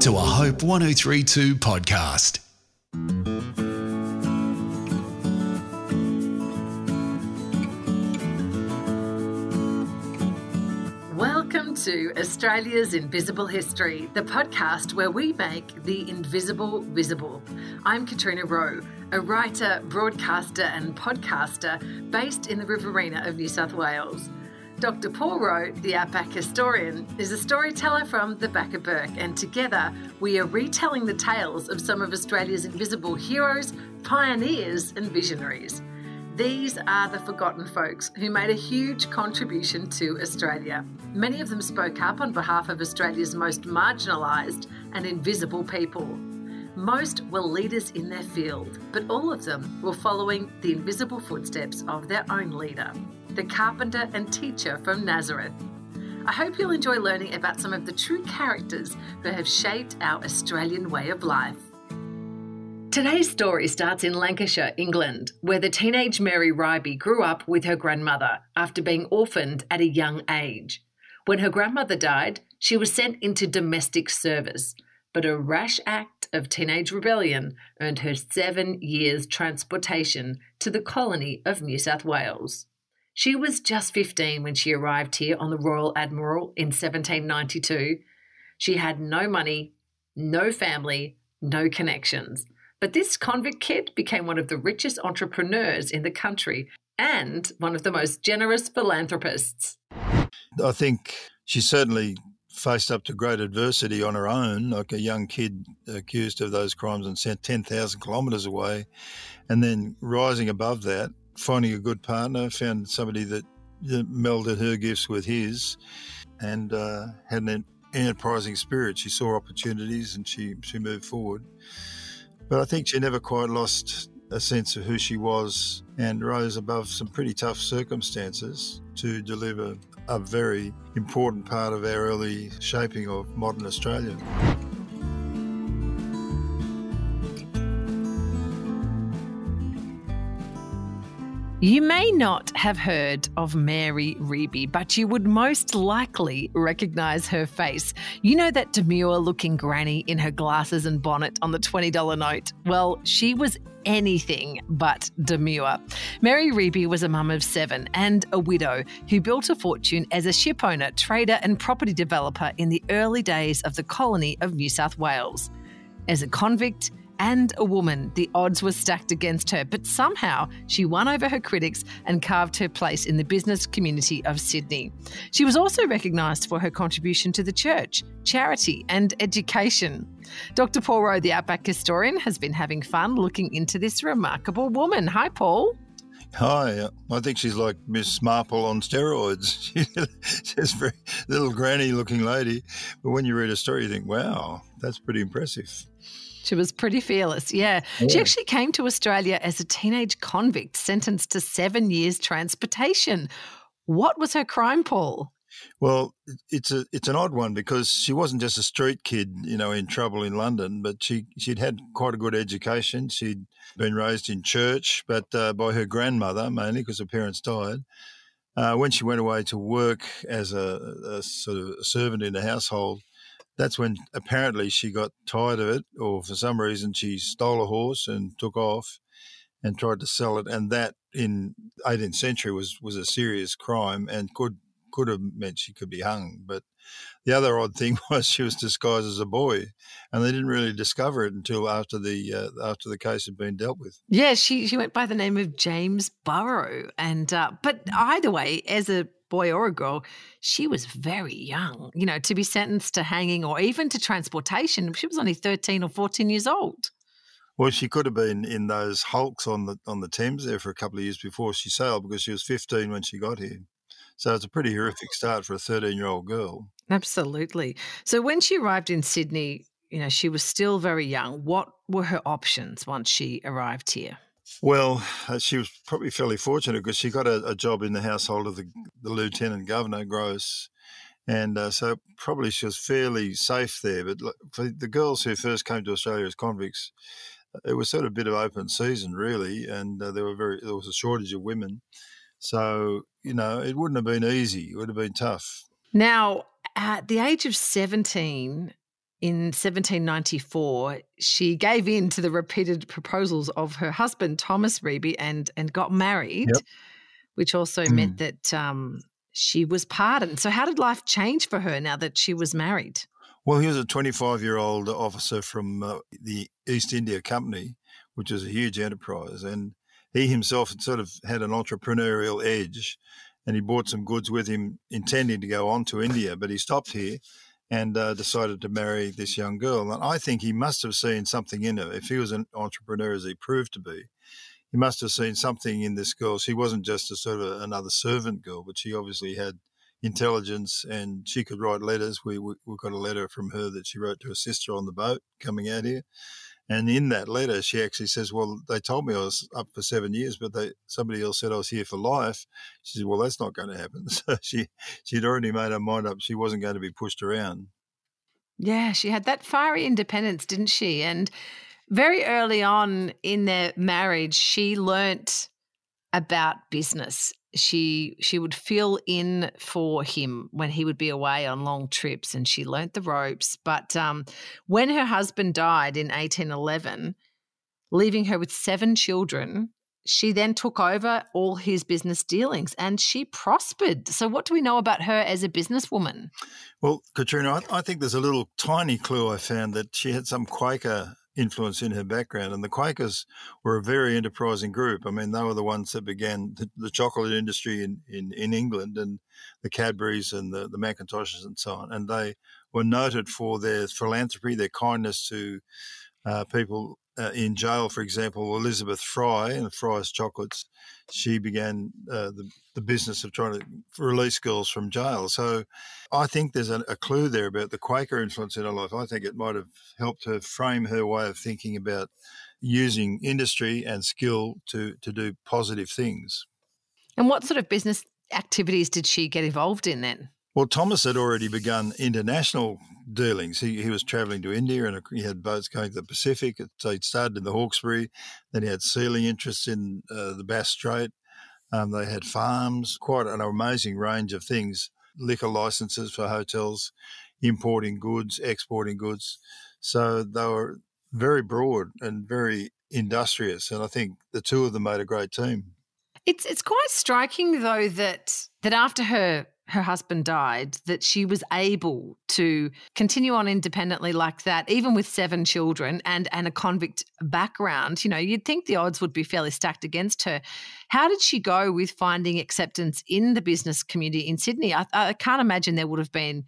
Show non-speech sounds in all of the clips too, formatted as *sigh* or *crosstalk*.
to a Hope 1032 podcast. Welcome to Australia's Invisible History, the podcast where we make the invisible visible. I'm Katrina Rowe, a writer, broadcaster, and podcaster based in the Riverina of New South Wales. Dr. Paul Rowe, the Outback historian, is a storyteller from the Back of Bourke, and together we are retelling the tales of some of Australia's invisible heroes, pioneers, and visionaries. These are the forgotten folks who made a huge contribution to Australia. Many of them spoke up on behalf of Australia's most marginalised and invisible people. Most were leaders in their field, but all of them were following the invisible footsteps of their own leader, the carpenter and teacher from Nazareth. I hope you'll enjoy learning about some of the true characters who have shaped our Australian way of life. Today's story starts in Lancashire, England, where the teenage Mary Reibey grew up with her grandmother after being orphaned at a young age. When her grandmother died, she was sent into domestic service, but a rash act of teenage rebellion earned her seven years transportation to the colony of New South Wales. She was just 15 when she arrived here on the Royal Admiral in 1792. She had no money, no family, no connections. But this convict kid became one of the richest entrepreneurs in the country and one of the most generous philanthropists. I think she certainly faced up to great adversity on her own, like a young kid accused of those crimes and sent 10,000 kilometres away. And then rising above that, finding a good partner, found somebody that melded her gifts with his and uh, had an enterprising spirit. She saw opportunities and she, she moved forward. But I think she never quite lost a sense of who she was and rose above some pretty tough circumstances to deliver a very important part of our early shaping of modern Australia. You may not have heard of Mary Reibey, but you would most likely recognise her face. You know that demure looking granny in her glasses and bonnet on the $20 note? Well, she was anything but demure. Mary Reibey was a mum of seven and a widow who built a fortune as a ship owner, trader, and property developer in the early days of the colony of New South Wales. As a convict, and a woman, the odds were stacked against her, but somehow she won over her critics and carved her place in the business community of Sydney. She was also recognised for her contribution to the church, charity, and education. Dr. Paul Rowe, the Outback historian, has been having fun looking into this remarkable woman. Hi, Paul. Hi, I think she's like Miss Marple on steroids. *laughs* She's a very little granny looking lady. But when you read her story, you think, wow, that's pretty impressive. She was pretty fearless. Yeah. yeah. She actually came to Australia as a teenage convict sentenced to seven years transportation. What was her crime, Paul? Well, it's a it's an odd one because she wasn't just a street kid, you know, in trouble in London, but she she'd had quite a good education. She'd been raised in church, but uh, by her grandmother mainly because her parents died. Uh, when she went away to work as a, a sort of a servant in the household, that's when apparently she got tired of it, or for some reason she stole a horse and took off and tried to sell it. And that in 18th century was was a serious crime and could could have meant she could be hung. But the other odd thing *laughs* was she was disguised as a boy, and they didn't really discover it until after the uh, after the case had been dealt with. Yeah, she she went by the name of James Burrow, and uh, but either way, as a boy or a girl, she was very young, you know, to be sentenced to hanging or even to transportation. She was only 13 or 14 years old. Well, she could have been in those hulks on the on the Thames there for a couple of years before she sailed because she was 15 when she got here. So it's a pretty horrific start for a 13 year old girl. Absolutely. So when she arrived in Sydney, you know, she was still very young. What were her options once she arrived here? Well, uh, she was probably fairly fortunate because she got a, a, job in the household of the, the Lieutenant Governor, Grose, And uh, so probably she was fairly safe there. But for the girls who first came to Australia as convicts, it was sort of a bit of open season, really. And uh, there were very there was a shortage of women. So, you know, it wouldn't have been easy. It would have been tough. Now, at the age of 17, in 1794, she gave in to the repeated proposals of her husband, Thomas Reibey, and, and got married, yep. which also mm. meant that um, she was pardoned. So, how did life change for her now that she was married? Well, he was a 25 year old officer from uh, the East India Company, which is a huge enterprise. And he himself had sort of had an entrepreneurial edge and he brought some goods with him intending to go on to India, but he stopped here and uh, decided to marry this young girl. And I think he must have seen something in her. If he was an entrepreneur, as he proved to be, he must have seen something in this girl. She wasn't just a sort of another servant girl, but she obviously had intelligence and she could write letters. We, we, we got a letter from her that she wrote to her sister on the boat coming out here. And in that letter, she actually says, "Well, they told me I was up for seven years, but they somebody else said I was here for life." She said, "Well, that's not going to happen." *laughs* So she she'd already made her mind up; she wasn't going to be pushed around. Yeah, she had that fiery independence, didn't she? And very early on in their marriage, she learnt about business she she would fill in for him when he would be away on long trips and she learnt the ropes but um, when her husband died in 1811 leaving her with seven children she then took over all his business dealings and she prospered. So what do we know about her as a businesswoman? Well katrina I, I think there's a little tiny clue i found that she had some quaker influence in her background. And the Quakers were a very enterprising group. I mean, they were the ones that began the, the chocolate industry in, in, in, England and the Cadburys and the, the Mackintoshes and so on. And they were noted for their philanthropy, their kindness to uh, people uh, in jail, for example, Elizabeth Fry and Fry's Chocolates, she began uh, the, the business of trying to release girls from jail. So I think there's a, a, clue there about the Quaker influence in her life. I think it might have helped her frame her way of thinking about using industry and skill to, to do positive things. And what sort of business activities did she get involved in then? Well, Thomas had already begun international dealings. He, he was travelling to India and he had boats going to the Pacific. So he'd started in the Hawkesbury, then he had sealing interests in uh, the Bass Strait. Um, they had farms, quite an amazing range of things, liquor licenses for hotels, importing goods, exporting goods. So they were very broad and very industrious. And I think the two of them made a great team. It's it's quite striking though that that after her her husband died, that she was able to continue on independently like that, even with seven children and, and a convict background. You know, you'd think the odds would be fairly stacked against her. How did she go with finding acceptance in the business community in Sydney? I, I can't imagine there would have been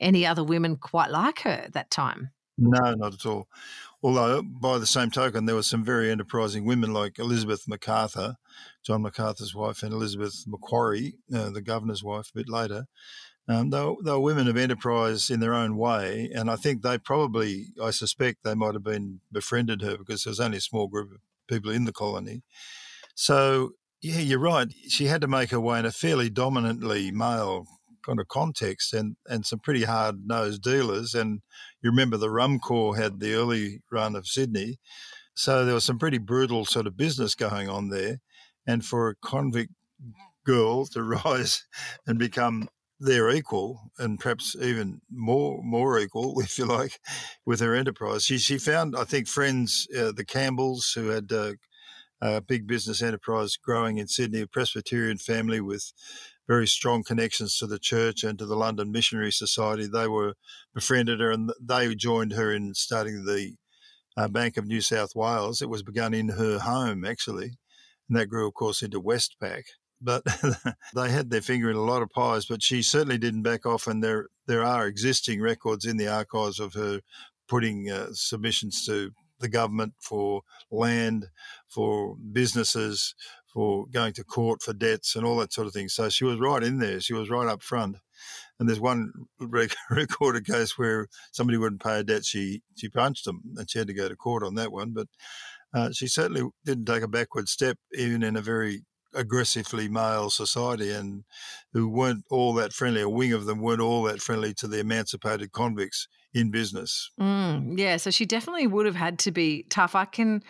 any other women quite like her at that time. No, not at all. Although, by the same token, there were some very enterprising women like Elizabeth Macarthur, John Macarthur's wife, and Elizabeth Macquarie, uh, the governor's wife, a bit later. Um, they, were, they were women of enterprise in their own way, and I think they probably, I suspect, they might have been befriended her because there was only a small group of people in the colony. So, yeah, you're right. She had to make her way in a fairly dominantly male kind of context and, and some pretty hard nosed dealers. And you remember the Rum Corps had the early run of Sydney. So there was some pretty brutal sort of business going on there. And for a convict girl to *laughs* rise and become their equal and perhaps even more more equal, *laughs* if you like, with her enterprise. She she found, I think, friends, uh, the Campbells, who had uh, a big business enterprise growing in Sydney, a Presbyterian family with very strong connections to the church and to the London Missionary Society. They were befriended her and they joined her in starting the uh, Bank of New South Wales. It was begun in her home, actually, and that grew, of course, into Westpac. But *laughs* they had their finger in a lot of pies, but she certainly didn't back off. And there, there are existing records in the archives of her putting uh, submissions to the government for land, for businesses, for going to court for debts and all that sort of thing. So she was right in there. She was right up front. And there's one *laughs* recorded case where somebody wouldn't pay a debt. She she punched them, and she had to go to court on that one. But uh, she certainly didn't take a backward step, even in a very aggressively male society, and who weren't all that friendly. A wing of them weren't all that friendly to the emancipated convicts in business. Mm, yeah, so she definitely would have had to be tough. I can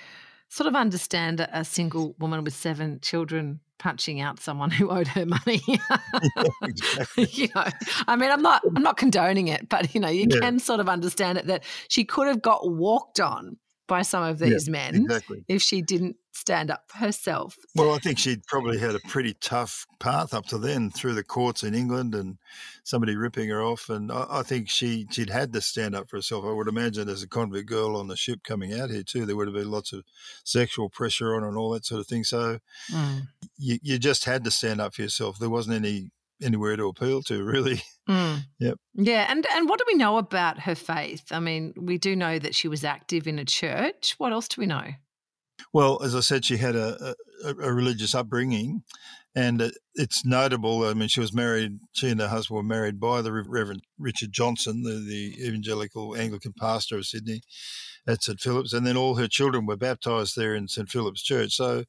sort of understand a single woman with seven children punching out someone *laughs* who owed her money. *laughs* *laughs* exactly. you know, I mean, I'm not, I'm not condoning it, but you know, you Yeah. can sort of understand it that she could have got walked on by some of Yeah, these men Exactly. if she didn't stand up for herself. Well, I think she'd probably had a pretty tough path up to then through the courts in England and somebody ripping her off. And I, I think she, she'd had to stand up for herself. I would imagine as a convict girl on the ship coming out here, too, there would have been lots of sexual pressure on her and all that sort of thing. So Mm. you, you just had to stand up for yourself. There wasn't any anywhere to appeal to, *laughs* really. Mm. Yep. Yeah, and and what do we know about her faith? I mean, we do know that she was active in a church. What else do we know? Well, as I said, she had a, a, a religious upbringing, and it, it's notable. I mean, she was married. She and her husband were married by the Reverend Richard Johnson, the, the evangelical Anglican pastor of Sydney at St Philip's, and then all her children were baptised there in St Philip's Church. So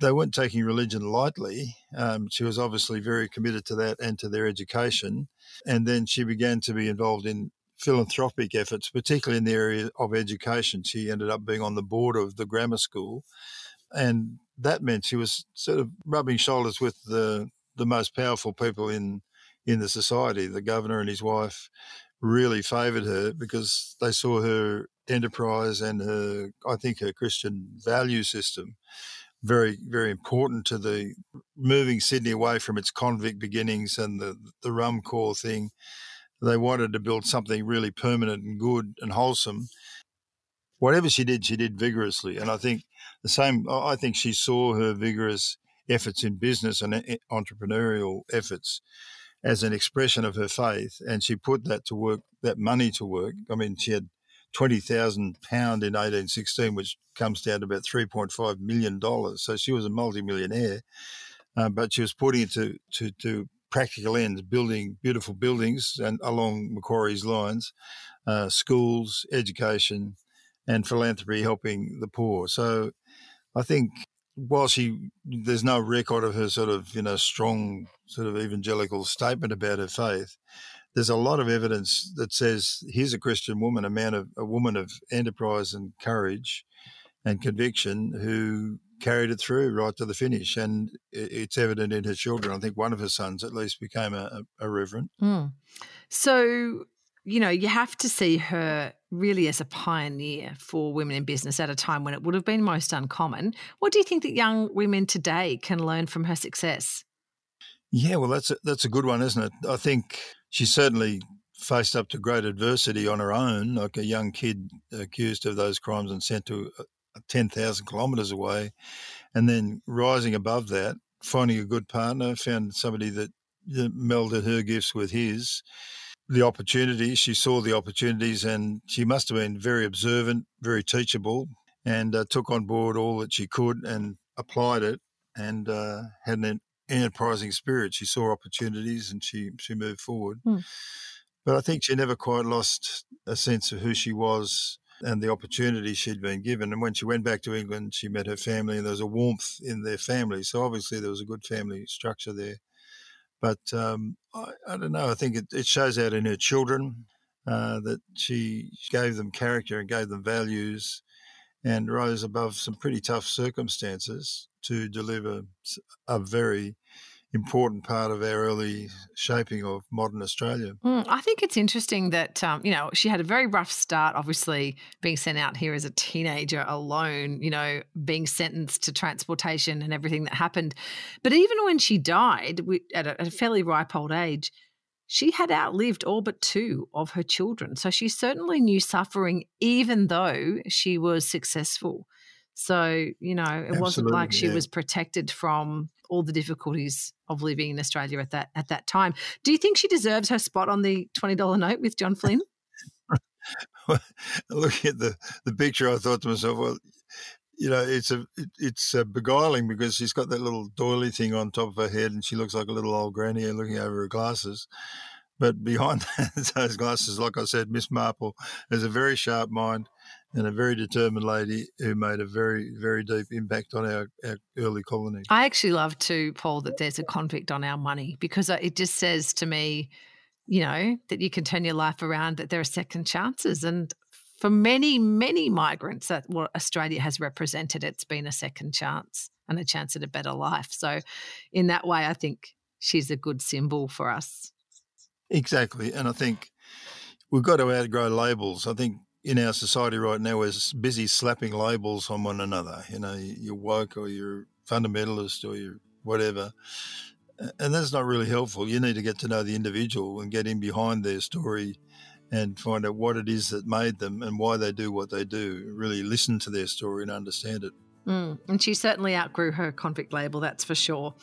they weren't taking religion lightly. Um, she was obviously very committed to that and to their education, and then she began to be involved in philanthropic efforts, particularly in the area of education. She ended up being on the board of the grammar school, and that meant she was sort of rubbing shoulders with the the most powerful people in in the society. The governor and his wife really favoured her because they saw her enterprise and her, I think, her Christian value system very, very important to the moving Sydney away from its convict beginnings and the the rum Corps thing. They wanted to build something really permanent and good and wholesome. Whatever she did, she did vigorously, and I think the same. I think she saw her vigorous efforts in business and e- entrepreneurial efforts as an expression of her faith, and she put that to work, that money to work. I mean, she had twenty thousand pound in eighteen sixteen, which comes down to about three point five million dollars. So she was a multimillionaire, uh, but she was putting it to to to practical ends, building beautiful buildings and along Macquarie's lines, uh, schools, education, and philanthropy, helping the poor. So I think while she there's no record of her sort of you know strong sort of evangelical statement about her faith there's a lot of evidence that says here's a christian woman a man of a woman of enterprise and courage and conviction who carried it through right to the finish and it's evident in her children i think one of her sons at least became a, a, reverend Mm. So, you know, you have to see her really as a pioneer for women in business at a time when it would have been most uncommon. What do you think that young women today can learn from her success? Yeah, well, that's a, that's a good one, isn't it? I think she certainly faced up to great adversity on her own, like a young kid accused of those crimes and sent to uh, 10,000 kilometres away, and then rising above that, finding a good partner, found somebody that melded her gifts with his. The opportunities, she saw the opportunities, and she must have been very observant, very teachable, and uh, took on board all that she could and applied it and uh, had an enterprising spirit. She saw opportunities and she she moved forward. Hmm. But I think she never quite lost a sense of who she was and the opportunity she'd been given. And when she went back to England, she met her family, and there was a warmth in their family. So obviously there was a good family structure there. But um, I, I don't know. I think it, it shows out in her children uh, that she gave them character and gave them values and rose above some pretty tough circumstances to deliver a very important part of our early shaping of modern Australia. Mm, I think it's interesting that, um, you know, she had a very rough start, obviously, being sent out here as a teenager alone, you know, being sentenced to transportation and everything that happened. But even when she died wi- at a, at a fairly ripe old age, she had outlived all but two of her children. So she certainly knew suffering, even though she was successful. So, you know, it wasn't like she yeah. was protected from all the difficulties of living in Australia at that at that time. Do you think she deserves her spot on the twenty dollar note with John Flynn? *laughs* Looking at the, the picture, I thought to myself, well, you know, it's a it, it's uh, beguiling because she's got that little doily thing on top of her head, and she looks like a little old granny looking over her glasses. But behind *laughs* those glasses, like I said, Miss Marple has a very sharp mind and a very determined lady who made a very, very deep impact on our, our early colony. I actually love too, Paul, that there's a convict on our money because it just says to me, you know, that you can turn your life around, that there are second chances. And for many, many migrants that what Australia has represented, it's been a second chance. and a chance at a better life. So, in that way, I think she's a good symbol for us. Exactly. And I think we've got to outgrow labels. I think in our society right now, we're busy slapping labels on one another. You know, you're woke or you're fundamentalist or you're whatever. And that's not really helpful. You need to get to know the individual and get in behind their story and find out what it is that made them and why they do what they do. Really listen to their story and understand it. Mm, and she certainly outgrew her convict label, that's for sure.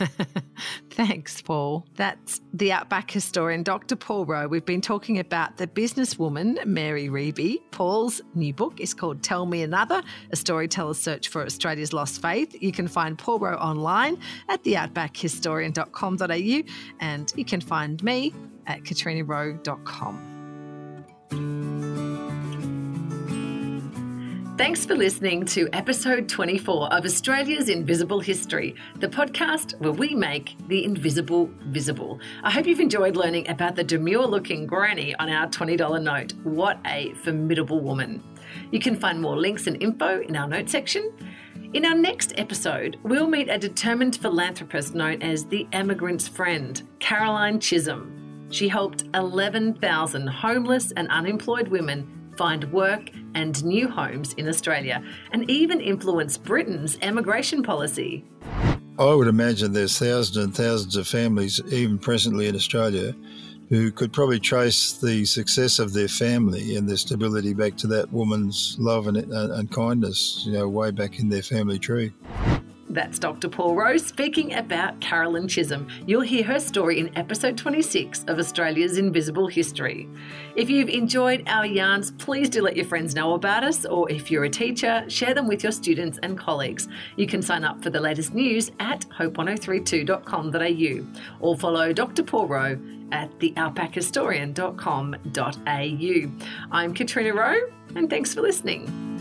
*laughs* Thanks, Paul. That's the Outback historian, Dr. Paul Rowe. We've been talking about the businesswoman, Mary Reibey. Paul's new book is called Tell Me Another, a storyteller's search for Australia's lost faith. You can find Paul Rowe online at theoutbackhistorian.com.au and you can find me at katrinarowe.com. Thanks for listening to episode 24 of Australia's Invisible History, the podcast where we make the invisible visible. I hope you've enjoyed learning about the demure looking granny on our $20 note. What a formidable woman. You can find more links and info in our note section. In our next episode, we'll meet a determined philanthropist known as the emigrant's friend, Caroline Chisholm. She helped 11,000 homeless and unemployed women find work and new homes in Australia, and even influence Britain's emigration policy. I would imagine there's thousands and thousands of families, even presently in Australia, who could probably trace the success of their family and their stability back to that woman's love and, and kindness, you know, way back in their family tree. That's Dr. Paul Rose speaking about Caroline Chisholm. You'll hear her story in episode 26 of Australia's Invisible History. If you've enjoyed our yarns, please do let your friends know about us, or if you're a teacher, share them with your students and colleagues. You can sign up for the latest news at hope1032.com.au or follow Dr. Paul Rowe at theoutbackhistorian.com.au. I'm Katrina Rowe, and thanks for listening.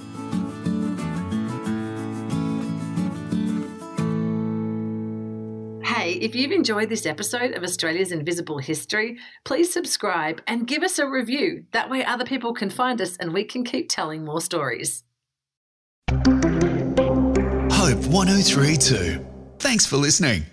If you've enjoyed this episode of Australia's Invisible History, please subscribe and give us a review. That way, other people can find us and we can keep telling more stories. Hope 1032. Thanks for listening.